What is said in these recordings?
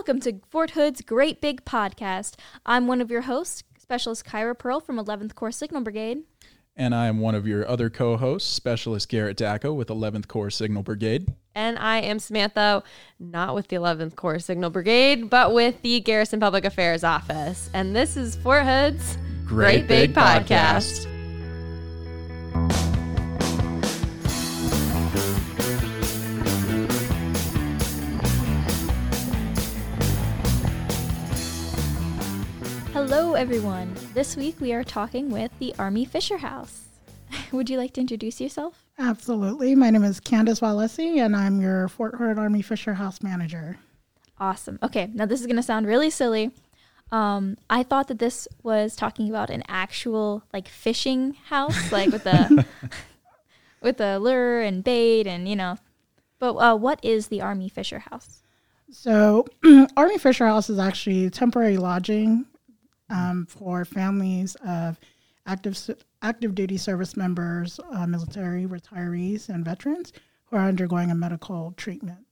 welcome to Fort Hood's Great Big Podcast. I'm one of your hosts, Specialist Kyra Pearl from 11th Corps Signal Brigade. And I am one of your other co hosts, Specialist Garrett Dacko with 11th Corps Signal Brigade. And I am Samantha, not with the 11th Corps Signal Brigade, but with the Garrison Public Affairs Office. And this is Fort Hood's Great, Great Big, Big, Podcast. Podcast. Everyone. This week we are talking with the Army Fisher House. Would you like to introduce yourself? Absolutely. My name is Candace Walesi, and I'm your Fort Hood Army Fisher House manager. Awesome. Okay, now this is going to sound really silly. Um, I thought that this was talking about an actual like fishing house, like with a with a lure and bait, and you know. But uh, what is the Army Fisher House? So, Army Fisher House is actually temporary lodging um, for families of active active duty service members, uh, military retirees, and veterans who are undergoing a medical treatment.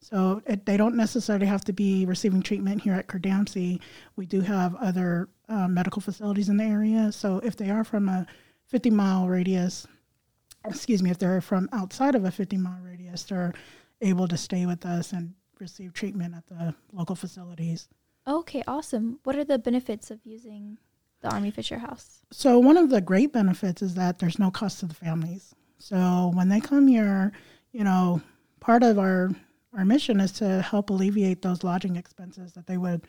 So it, they don't necessarily have to be receiving treatment here at CRDAMC. We do have other uh, medical facilities in the area. So if they are from a 50 mile radius, excuse me, if they're from outside of a 50 mile radius, they're able to stay with us and receive treatment at the local facilities. Okay, awesome. What are the benefits of using the Army Fisher House? So, one of the great benefits is that there's no cost to the families. So, when they come here, you know, part of our our mission is to help alleviate those lodging expenses that they would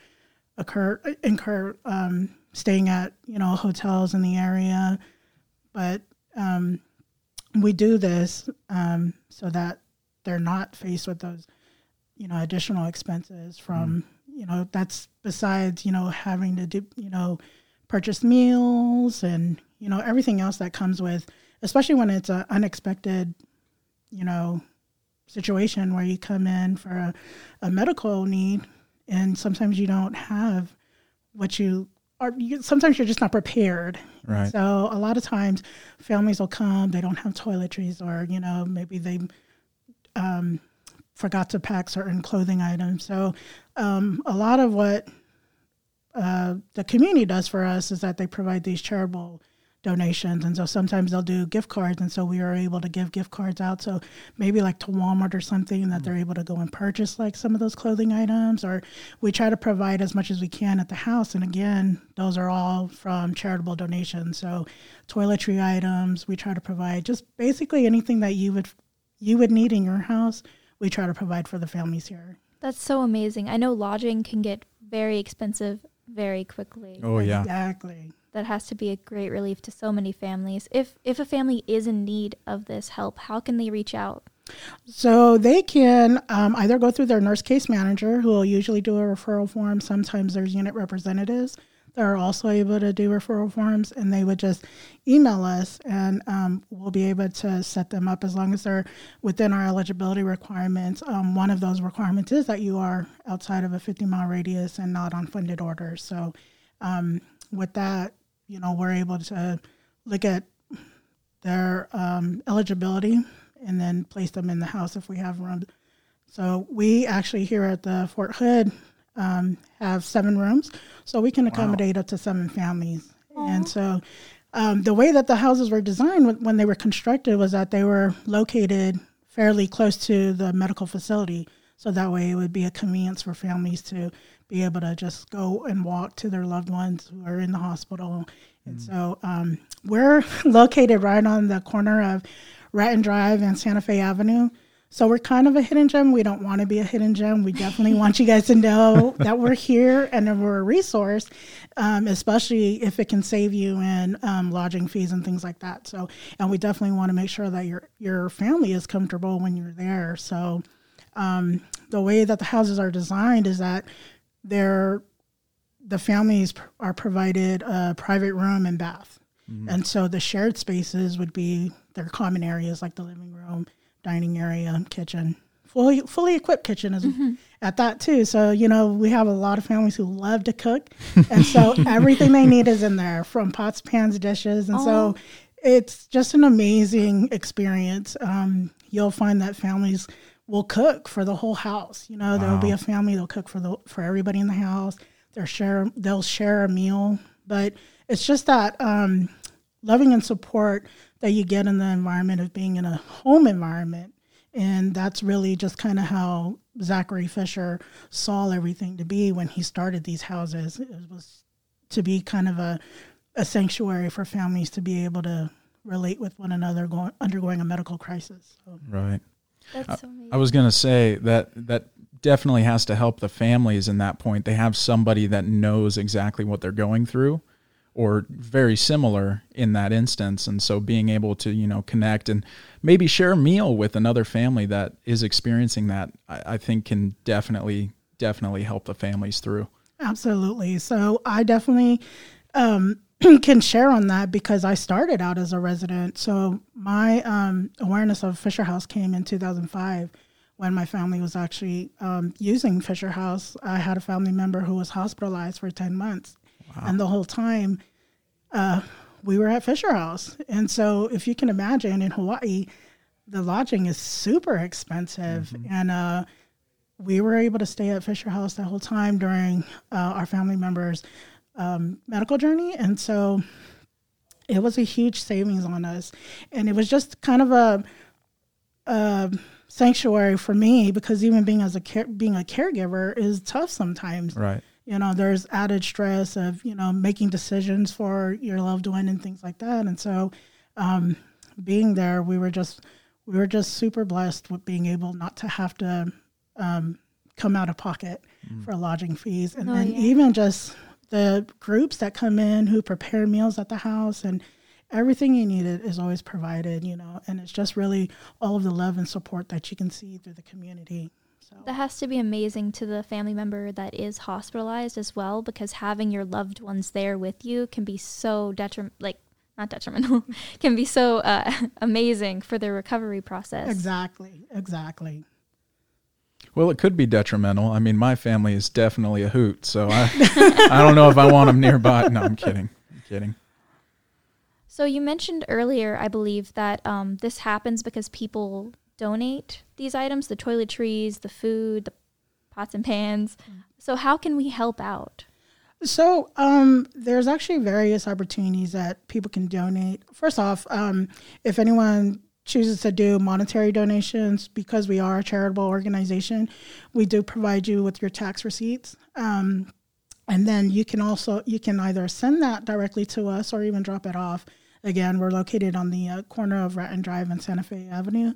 occur incur um, staying at you know hotels in the area. But um, we do this um, so that they're not faced with those you know additional expenses from mm you know, that's besides, you know, having to do, you know, purchase meals and, you know, everything else that comes with, especially when it's an unexpected, you know, situation where you come in for a, a medical need and sometimes you don't have what you are you, sometimes you're just not prepared. Right. So a lot of times families will come they don't have toiletries or you know maybe they um, forgot to pack certain clothing items. So um, a lot of what uh, the community does for us is that they provide these charitable donations. And so sometimes they'll do gift cards and so we are able to give gift cards out. So maybe like to walmart or something that they're able to go and purchase like some of those clothing items or we try to provide as much as we can at the house. And again those are all from charitable donations. So toiletry items we try to provide just basically anything that you would you would need in your house we try to provide for the families here. That's so amazing. I know lodging can get very expensive very quickly. Oh yeah. Exactly. That has to be a great relief to so many families. If if a family is in need of this help, how can they reach out? So they can um, either go through their nurse case manager, who will usually do a referral form. Sometimes there's unit representatives that are also able to do referral forms, and they would just email us, and um, we'll be able to set them up as long as they're within our eligibility requirements. Um, one of those requirements is that you are outside of a 50 mile radius and not on funded orders. So, um, with that, you know, we're able to look at their um, eligibility and then place them in the house if we have room. So, we actually here at the Fort Hood um, have seven rooms, so we can accommodate wow. up to seven families. Aww. And so, um, the way that the houses were designed when they were constructed was that they were located fairly close to the medical facility, so that way it would be a convenience for families to be able to just go and walk to their loved ones who are in the hospital. And mm. so, um, we're located right on the corner of Raton Drive and Santa Fe Avenue. So we're kind of a hidden gem. We don't want to be a hidden gem. We definitely want you guys to know that we're here and that we're a resource, um, especially if it can save you in um, lodging fees and things like that. So, and we definitely want to make sure that your your family is comfortable when you're there. So, um, the way that the houses are designed is that they're the families are provided a private room and bath, mm-hmm. and so the shared spaces would be their common areas like the living room dining area, kitchen, fully fully equipped kitchen is mm-hmm. at that too. So you know we have a lot of families who love to cook, and so everything they need is in there, from pots, pans, dishes, and oh. so it's just an amazing experience. Um, you'll find that families will cook for the whole house. You know, there'll be a family they'll cook for the for everybody in the house. They'll share they'll share a meal, but it's just that um, loving and support that you get in the environment of being in a home environment, and that's really just kind of how Zachary Fisher saw everything to be when he started these houses. It was to be kind of a a sanctuary for families to be able to relate with one another going undergoing a medical crisis. So. Right. That's so amazing. I was going to say that that definitely has to help the families in that point. They have somebody that knows exactly what they're going through or very similar in that instance and so being able to, you know, connect and maybe share a meal with another family that is experiencing that I, I think can definitely definitely help the families through. Absolutely. So I definitely um, can share on that because I started out as a resident. So my um, awareness of Fisher House came in 2005 when my family was actually um, using Fisher House. I had a family member who was hospitalized for 10 months. And the whole time uh, we were at Fisher House. And so if you can imagine in Hawaii, the lodging is super expensive. And uh, we were able to stay at Fisher House the whole time during uh, our family members' um, medical journey, and so it was a huge savings on us, and it was just kind of a, a sanctuary for me because even being as a care, being a caregiver is tough sometimes. Right. You know, there's added stress of you know making decisions for your loved one and things like that, and so um, being there, we were just we were just super blessed with being able not to have to um, come out of pocket for lodging fees, and Oh, then yeah. even just the groups that come in who prepare meals at the house and everything you needed is always provided. You know, and it's just really all of the love and support that you can see through the community. So That has to be amazing to the family member that is hospitalized as well, because having your loved ones there with you can be so detriment, like not detrimental, can be so uh, amazing for their recovery process. exactly, exactly. Well, it could be detrimental. I mean, my family is definitely a hoot, so I I don't know if I want them nearby. No, I'm kidding. I'm kidding. So you mentioned earlier, I believe that um, this happens because people donate these items, the toiletries, the food, the pots and pans. So how can we help out? So um, there's actually various opportunities that people can donate. First off, um, if anyone chooses to do monetary donations, because we are a charitable organization, we do provide you with your tax receipts. Um, and then you can also you can either send that directly to us or even drop it off. Again, we're located on the uh, corner of Ratton Drive and Santa Fe Avenue.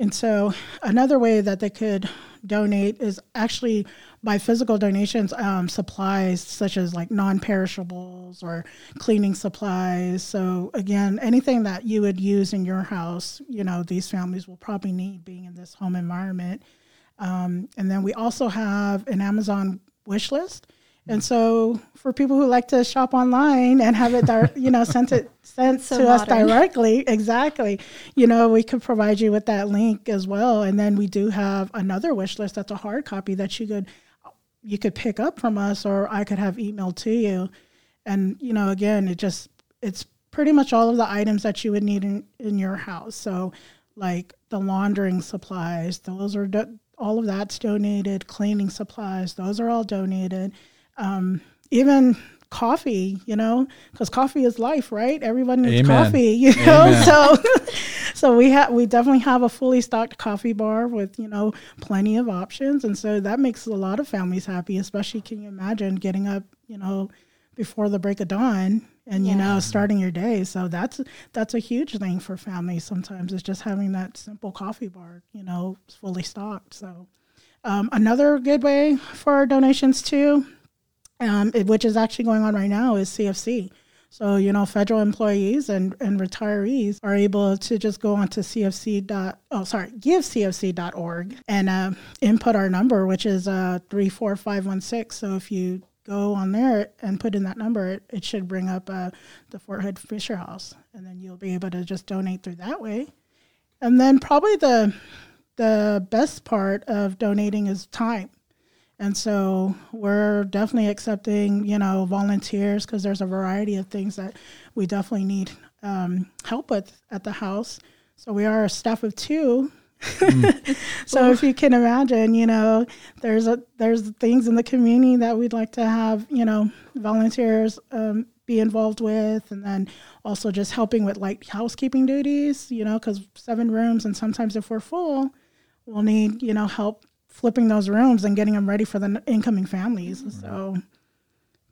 And so, another way that they could donate is actually by physical donations, um, supplies such as like non perishables or cleaning supplies. So, again, anything that you would use in your house, you know, these families will probably need being in this home environment. Um, and then we also have an Amazon wish list. And so, for people who like to shop online and have it, dir- you know, sent it sent So to us directly, exactly. You know, we could provide you with that link as well. And then we do have another wish list that's a hard copy that you could you could pick up from us, or I could have emailed to you. And you know, again, it just it's pretty much all of the items that you would need in in your house. So, like the laundering supplies, those are do- all of that's donated. Cleaning supplies, those are all donated um, even coffee, you know, because coffee is life, right? Everyone needs Amen. coffee, you know. Amen. So, so we have we definitely have a fully stocked coffee bar with you know plenty of options, and so that makes a lot of families happy. Especially, can you imagine getting up, you know, before the break of dawn and you know starting your day? So that's that's a huge thing for families. Sometimes it's just having that simple coffee bar, you know, fully stocked. So. Um, another good way for donations too um, which is actually going on right now, is CFC. So, you know, federal employees and, and retirees are able to just go onto CFC dot, oh, sorry, givecfc.org and uh, input our number, which is uh, 34516. So if you go on there and put in that number, it, it should bring up uh, the Fort Hood Fisher House. And then you'll be able to just donate through that way. And then probably the, the best part of donating is time. And so we're definitely accepting, you know, volunteers because there's a variety of things that we definitely need um, help with at the house. So we are a staff of two, so if you can imagine, you know, there's a there's things in the community that we'd like to have, you know, volunteers um, be involved with, and then also just helping with like housekeeping duties, you know, because seven rooms, and sometimes if we're full, we'll need you know help flipping those rooms and getting them ready for the incoming families. Mm-hmm. So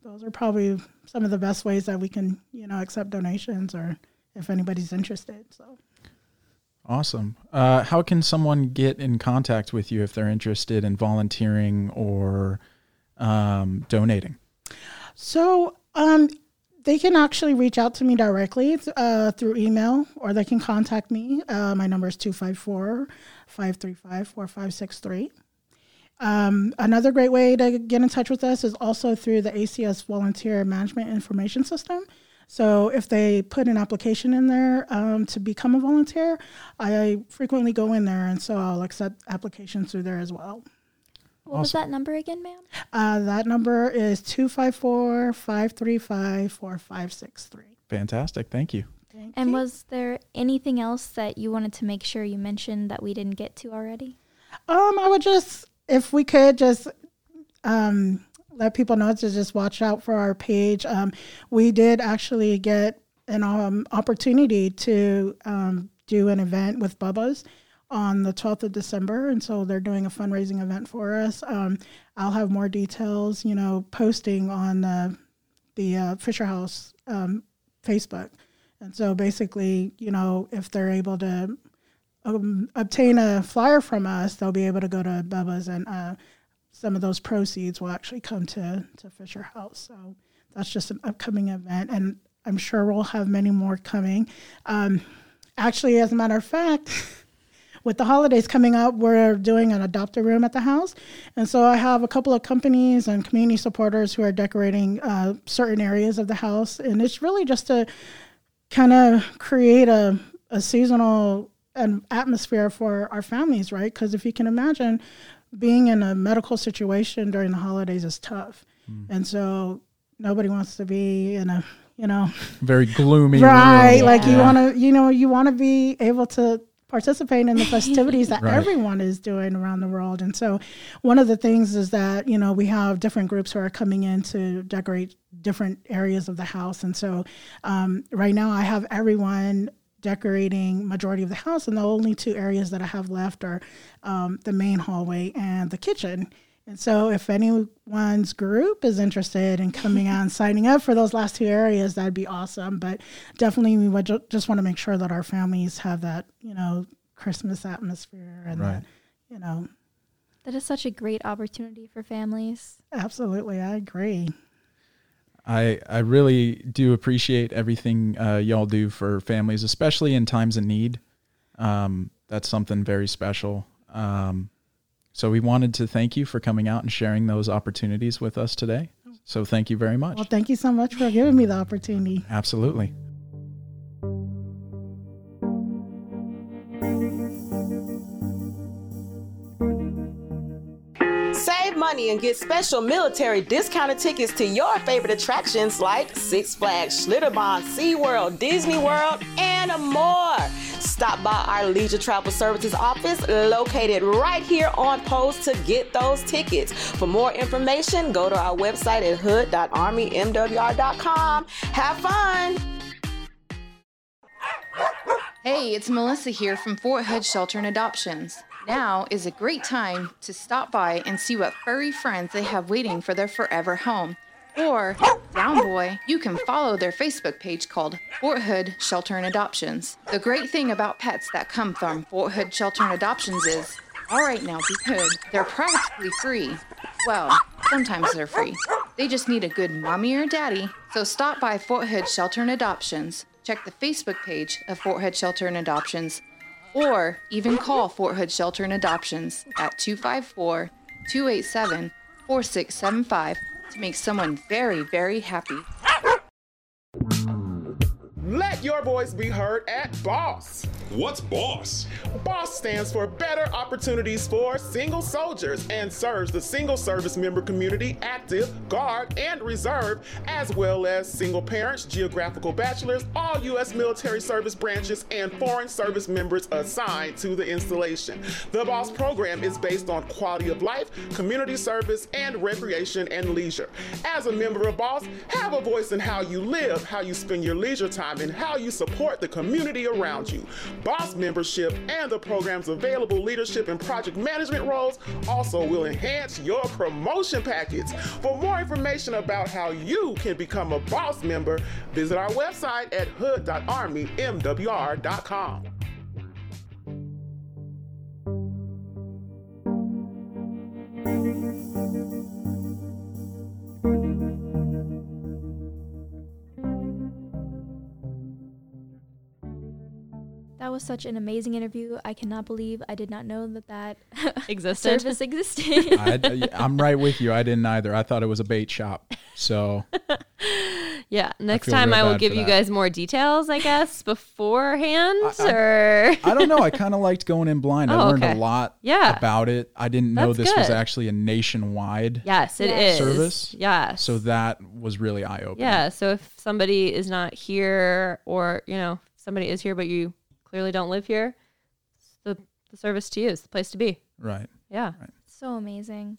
those are probably some of the best ways that we can you know accept donations or if anybody's interested. So. Awesome. Uh, how can someone get in contact with you if they're interested in volunteering or um, donating? So um, they can actually reach out to me directly uh, through email or they can contact me. Uh, my number is 254 535 4563. Um, another great way to get in touch with us is also through the ACS Volunteer Management Information System. So if they put an application in there um, to become a volunteer, I frequently go in there, and so I'll accept applications through there as well. What awesome. was that number again, ma'am? Uh, that number is 254 535 4563. Fantastic. Thank you. Thank and you. was there anything else that you wanted to make sure you mentioned that we didn't get to already? Um, I would just, if we could just um, let people know to just watch out for our page. Um, we did actually get an um, opportunity to um, do an event with Bubba's on the 12th of December, and so they're doing a fundraising event for us. Um, I'll have more details, you know, posting on uh, the uh, Fisher House um, Facebook. And so basically, you know, if they're able to um, obtain a flyer from us, they'll be able to go to Bubba's and uh, some of those proceeds will actually come to, to Fisher House. So that's just an upcoming event, and I'm sure we'll have many more coming. Um, actually, as a matter of fact, with the holidays coming up, we're doing an adopter room at the house. And so I have a couple of companies and community supporters who are decorating uh, certain areas of the house. And it's really just to kind of create a, a seasonal an atmosphere for our families, right? Because if you can imagine, being in a medical situation during the holidays is tough. Mm. And so nobody wants to be in a, you know, very gloomy. right. Room. Like yeah. you want to, you know, you want to be able to participate in the festivities that right. everyone is doing around the world. And so one of the things is that, you know, we have different groups who are coming in to decorate different areas of the house. And so um, right now I have everyone decorating majority of the house and the only two areas that i have left are um, the main hallway and the kitchen. And so if anyone's group is interested in coming out and signing up for those last two areas that'd be awesome. But definitely we would ju- just want to make sure that our families have that you know christmas atmosphere and right. that you know. That is such a great opportunity for families. Absolutely i agree I I really do appreciate everything uh, y'all do for families, especially in times of need. Um, that's something very special. Um, so we wanted to thank you for coming out and sharing those opportunities with us today. So thank you very much. Well, thank you so much for giving me the opportunity. Absolutely. And get special military discounted tickets to your favorite attractions like Six Flags, Schlitterbahn, SeaWorld, Disney World, and more. Stop by our Leisure Travel Services office located right here on post to get those tickets. For more information, go to our website at hood.armymwr.com. Have fun! Hey, it's Melissa here from Fort Hood Shelter and Adoptions. Now is a great time to stop by and see what furry friends they have waiting for their forever home. Or, down boy, you can follow their Facebook page called Fort Hood Shelter and Adoptions. The great thing about pets that come from Fort Hood Shelter and Adoptions is, all right now, be good. They're practically free. Well, sometimes they're free. They just need a good mommy or daddy. So stop by Fort Hood Shelter and Adoptions. Check the Facebook page of Fort Hood Shelter and Adoptions or even call Fort Hood Shelter and Adoptions at 254 287 4675 to make someone very, very happy your voice be heard at BOSS. What's boss? BOSS stands for Better Opportunities for Single Soldiers and serves the single service member community, active, guard, and reserve, as well as single parents, geographical bachelors, all U.S. military service branches, and foreign service members assigned to the installation. The BOSS program is based on quality of life, community service, and recreation and leisure. As a member of BOSS, have a voice in how you live, how you spend your leisure time, and how you support the community around you. BOSS membership and the program's available leadership and project management roles also will enhance your promotion package. For more information about how you can become a BOSS member, visit our website at hood.armymwr.com. That was such an amazing interview. I cannot believe I did not know that that Existed. service existed. I, I'm right with you. I didn't either. I thought it was a bait shop. So Yeah. Next feel time I will give you that. guys more details, I guess, beforehand. I- I- or I don't know. I kind of liked going in blind. I Oh, learned okay. a lot Yeah. about it. I didn't know That's this was actually a nationwide yes, it Yes. service. Yes. So that was really eye opening. yeah. So if somebody is not here, or you know, somebody is here but you clearly don't live here, it's the the service to use, the place to be. Right. Yeah. so amazing.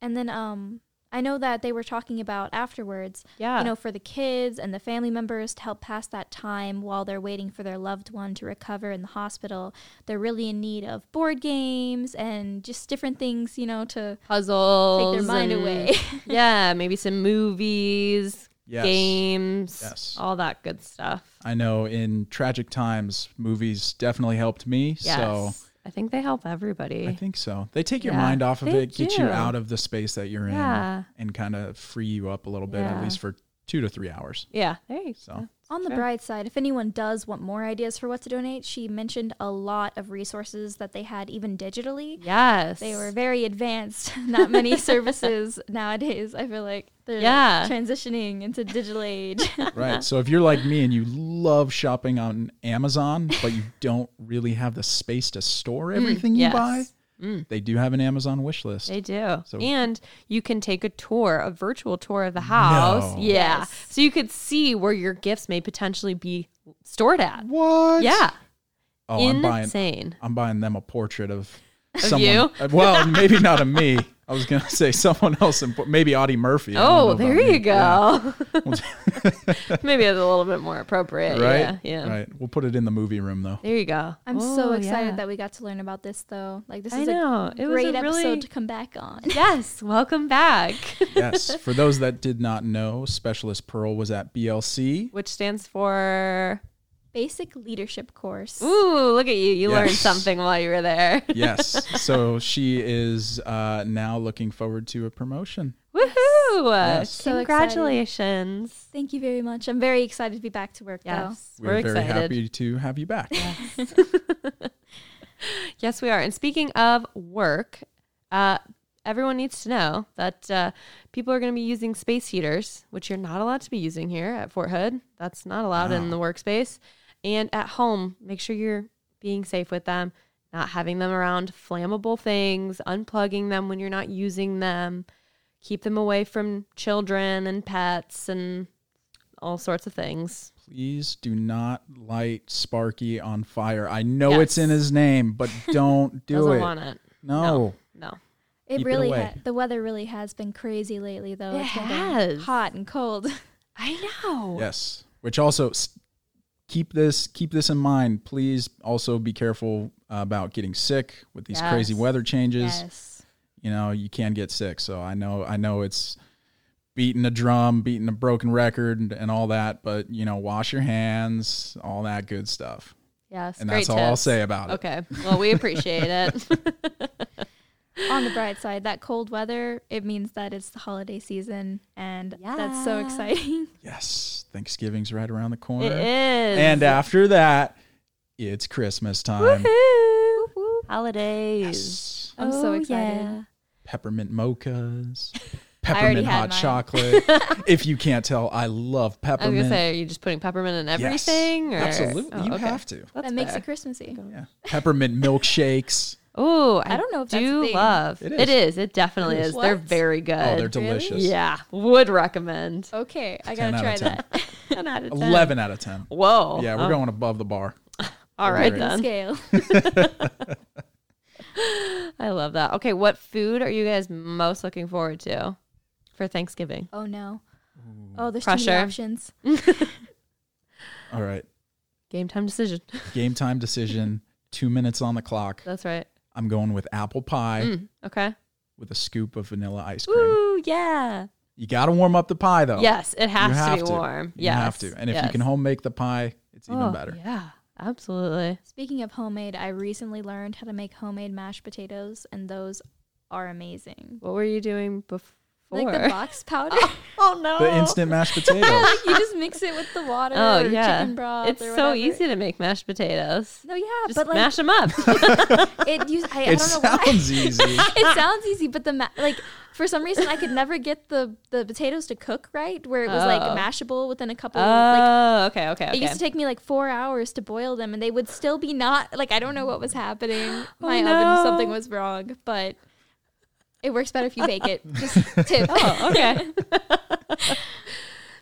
And then um I know that they were talking about afterwards, Yeah. you know, for the kids and the family members to help pass that time while they're waiting for their loved one to recover in the hospital. They're really in need of board games and just different things, you know, to puzzles. take their mind away. yeah, maybe some movies, Yes. games, Yes. all that good stuff. I know in tragic times, movies definitely helped me. Yes. So I think they help everybody. I think so. They take your Yeah, mind off of it, get you out of the space that you're Yeah. in, and kind of free you up a little bit, Yeah. at least for two to three hours. yeah, there you So. go. On the Sure. bright side, if anyone does want more ideas for what to donate, she mentioned a lot of resources that they had even digitally. Yes. They were very advanced. Not many services nowadays. I feel like they're Yeah. transitioning into digital age. Right. So if you're like me and you love shopping on Amazon, but you don't really have the space to store everything you Mm, yes. Mm. they do have an Amazon wish list. They do. So- and you can take a tour, a virtual tour of the house. No. Yeah. Yes. So you could see where your gifts may potentially be stored at. What? Yeah. Oh, I'm buying. I'm buying them a portrait of, you? Uh, Well, maybe not of me. I was gonna say someone else, impo- maybe Audie Murphy. I don't oh, know Oh, about there me. you Yeah. go. Maybe it's a little bit more appropriate. Right. Yeah. Yeah. Right. We'll put it in the movie room though. There you go. I'm so Oh, excited yeah. that we got to learn about this, though. Like, this I is know. a It was great a episode really- to come back on. Yes. Welcome back. yes. For those that did not know, Specialist Pearl was at BLC. Which stands for. Basic leadership course. Ooh, look at you. You learned something while you were there. Yes. so she is uh, now looking forward to a promotion. Woohoo! Yes. So excited. Congratulations. Thank you very much. I'm very excited to be back to work, Yes. We're, We're, very excited. happy to have you back. Yes, yes, we are. And speaking of work, uh, everyone needs to know that uh, people are going to be using space heaters, which you're not allowed to be using here at Fort Hood. That's not allowed in the workspace. And at home, make sure you're being safe with them, not having them around flammable things, unplugging them when you're not using them. Keep them away from children and pets and all sorts of things. Please do not light Sparky on fire. I know it's in his name, but don't do Doesn't it. want it. No. No. It Keep really, away. ha- the weather really has been crazy lately, though. It It's been hot and cold. I know. Yes. Which also s- keep this keep this in mind. Please also be careful uh, about getting sick with these crazy weather changes. yes. You know, you can get sick. So I know I know it's beating a drum, beating a broken record and, and all that, but you know, wash your hands, all that good stuff. Yes. And great that's all I'll say about it. Okay. Well, we appreciate it. On the bright side, that cold weather, it means that it's the holiday season, and that's so exciting. Yes. Thanksgiving's right around the corner. it is. And after that, it's Christmas time. Woohoo! Holidays. Yes. I'm so Oh, excited. yeah. Peppermint mochas, peppermint hot mine. chocolate. if you can't tell, I love I was peppermint. gonna say, are you just putting peppermint in Yes, everything? or- Absolutely, Oh, you okay. have to. That's that makes fair. it Christmassy. Yeah, peppermint milkshakes. Oh, I, I don't know if that's a do thing. love. It It is. is. It definitely It is. is. They're very oh, good. Oh, they're delicious. Yeah, would recommend. Okay, I gotta out try of 10. that. 10 out of 10. Eleven out of ten. Whoa. Yeah, we're Oh, going above the bar. All right great. then. Scale. I love that. Okay, what food are you guys most looking forward to for Thanksgiving? Oh no. Oh, there's too many options. All right, Game time decision. game time decision. Two minutes on the clock. That's right. I'm going with apple pie Mm, okay. with a scoop of vanilla ice cream. Ooh, yeah. You got to warm up the pie though. Yes, it has You to be to. warm. You yes. have to. And if you can home make the pie, it's even Oh, better. Yeah, absolutely. Speaking of homemade, I recently learned how to make homemade mashed potatoes, and those are amazing. What were you doing before? Like the box powder. Oh, oh no. The instant mashed potato. like you just mix it with the oh, water Oh or yeah. chicken broth. it's or so easy to make mashed potatoes. No, yeah, Just but like mash them up. it. Use, I, I it don't know why. sounds easy. it sounds easy, but the ma- like for some reason I could never get the the potatoes to cook right, where it was like Oh. mashable within a couple. Of like oh, okay, okay, okay. it used to take me like four hours to boil them, and they would still be not like I don't know what was happening. Oh, My no. oven, something was wrong, but it works better if you bake it. Just tip. oh, okay.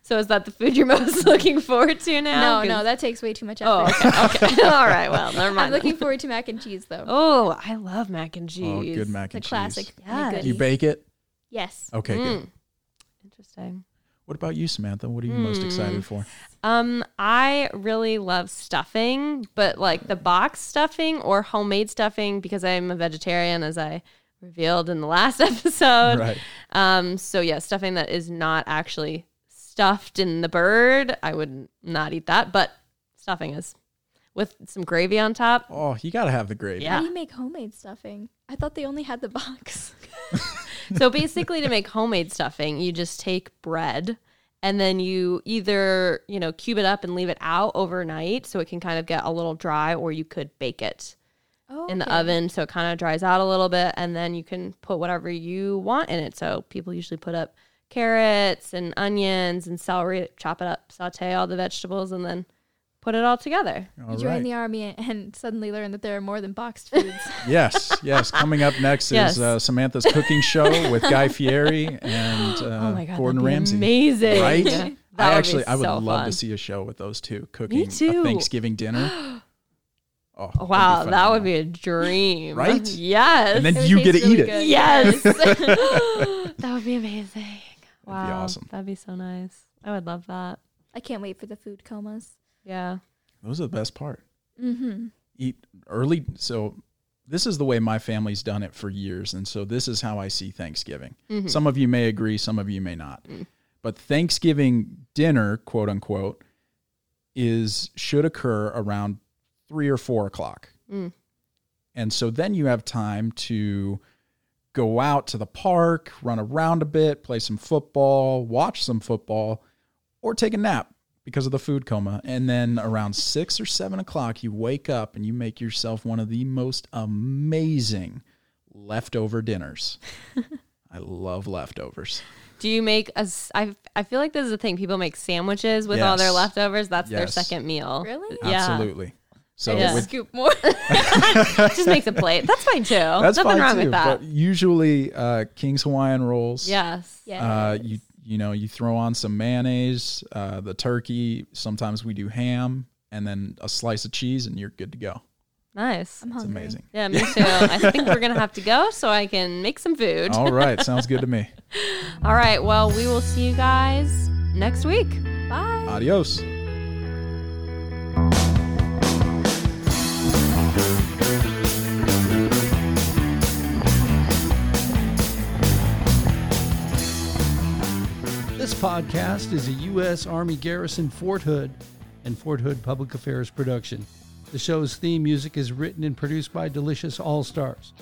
so is that the food you're most looking forward to now? no, no, that takes way too much Oh, effort. okay, okay. All right. Well, never mind. I'm looking forward to mac and cheese though. Oh, I love mac and cheese. Oh, good mac the and classic. cheese. Yeah. Yes. You bake it? Yes. Okay, good. Mm. Interesting. What about you, Samantha? What are you most Hmm. excited for? Um, I really love stuffing, but like the box stuffing or homemade stuffing because I'm a vegetarian, as I revealed in the last episode. Right. Um, so yeah, stuffing that is not actually stuffed in the bird, I would not eat that, but stuffing is with some gravy on top. Oh, you got to have the gravy. Yeah. How do you make homemade stuffing? I thought they only had the box. so basically to make homemade stuffing you just take bread and then you either you know cube it up and leave it out overnight so it can kind of get a little dry or you could bake it Oh, in the oven so it kind of dries out a little bit and then you can put whatever you want in it so people usually put up carrots and onions and celery chop it up saute all the vegetables and then put it all together All You join the army and suddenly learn that there are more than boxed foods. yes, yes. Coming up next Yes. is uh, Samantha's cooking show with Guy Fieri and uh, oh my god Gordon Ramsay. amazing Right? Yeah. I actually, I would so love fun. to see a show with those two cooking too. a Thanksgiving dinner. Oh, Wow, that would be a dream. Right? Yes. And then It you get to really eat it. good. yes. that would be amazing. Wow. awesome. That'd be so nice. I would love that. I can't wait for the food comas. Yeah. Those are the best part. Mm-hmm. Eat early. So this is the way my family's done it for years, and so this is how I see Thanksgiving. Mm-hmm. Some of you may agree, some of you may not. Mm. But Thanksgiving dinner, quote unquote, is should occur around three or four o'clock. Mm. And so then you have time to go out to the park, run around a bit, play some football, watch some football, or take a nap because of the food coma. And then around six or seven o'clock, you wake up and you make yourself one of the most amazing leftover dinners. I love leftovers. Do you make a? s- I I feel like this is a thing. People make sandwiches with all their leftovers. That's their second meal. Really? Yeah. Absolutely. So Yeah. with Scoop more. Just makes a plate. That's fine too. that's Nothing fine wrong too. with that. But usually, uh, King's Hawaiian rolls. yes. yeah. Uh, you you know you throw on some mayonnaise, uh, the turkey. Sometimes we do ham, and then a slice of cheese, and you're good to go. Nice. I'm It's hungry. amazing. Yeah, me too. I think we're gonna have to go so I can make some food. All right, sounds good to me. All right. Well, we will see you guys next week. Bye. Adios. This podcast is a U.S. Army Garrison Fort Hood and Fort Hood Public Affairs production. The show's theme music is written and produced by Delicious All Stars.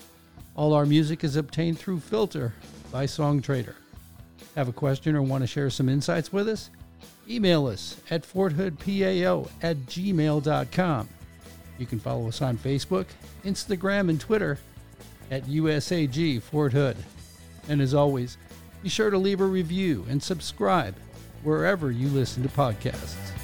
All our music is obtained through Filter by Songtradr. Have a question or want to share some insights with us? Email us at forthoodpao at gmail.com. You can follow us on Facebook, Instagram, and Twitter at USAG Fort Hood. And as always, Be sure to leave a review and subscribe wherever you listen to podcasts.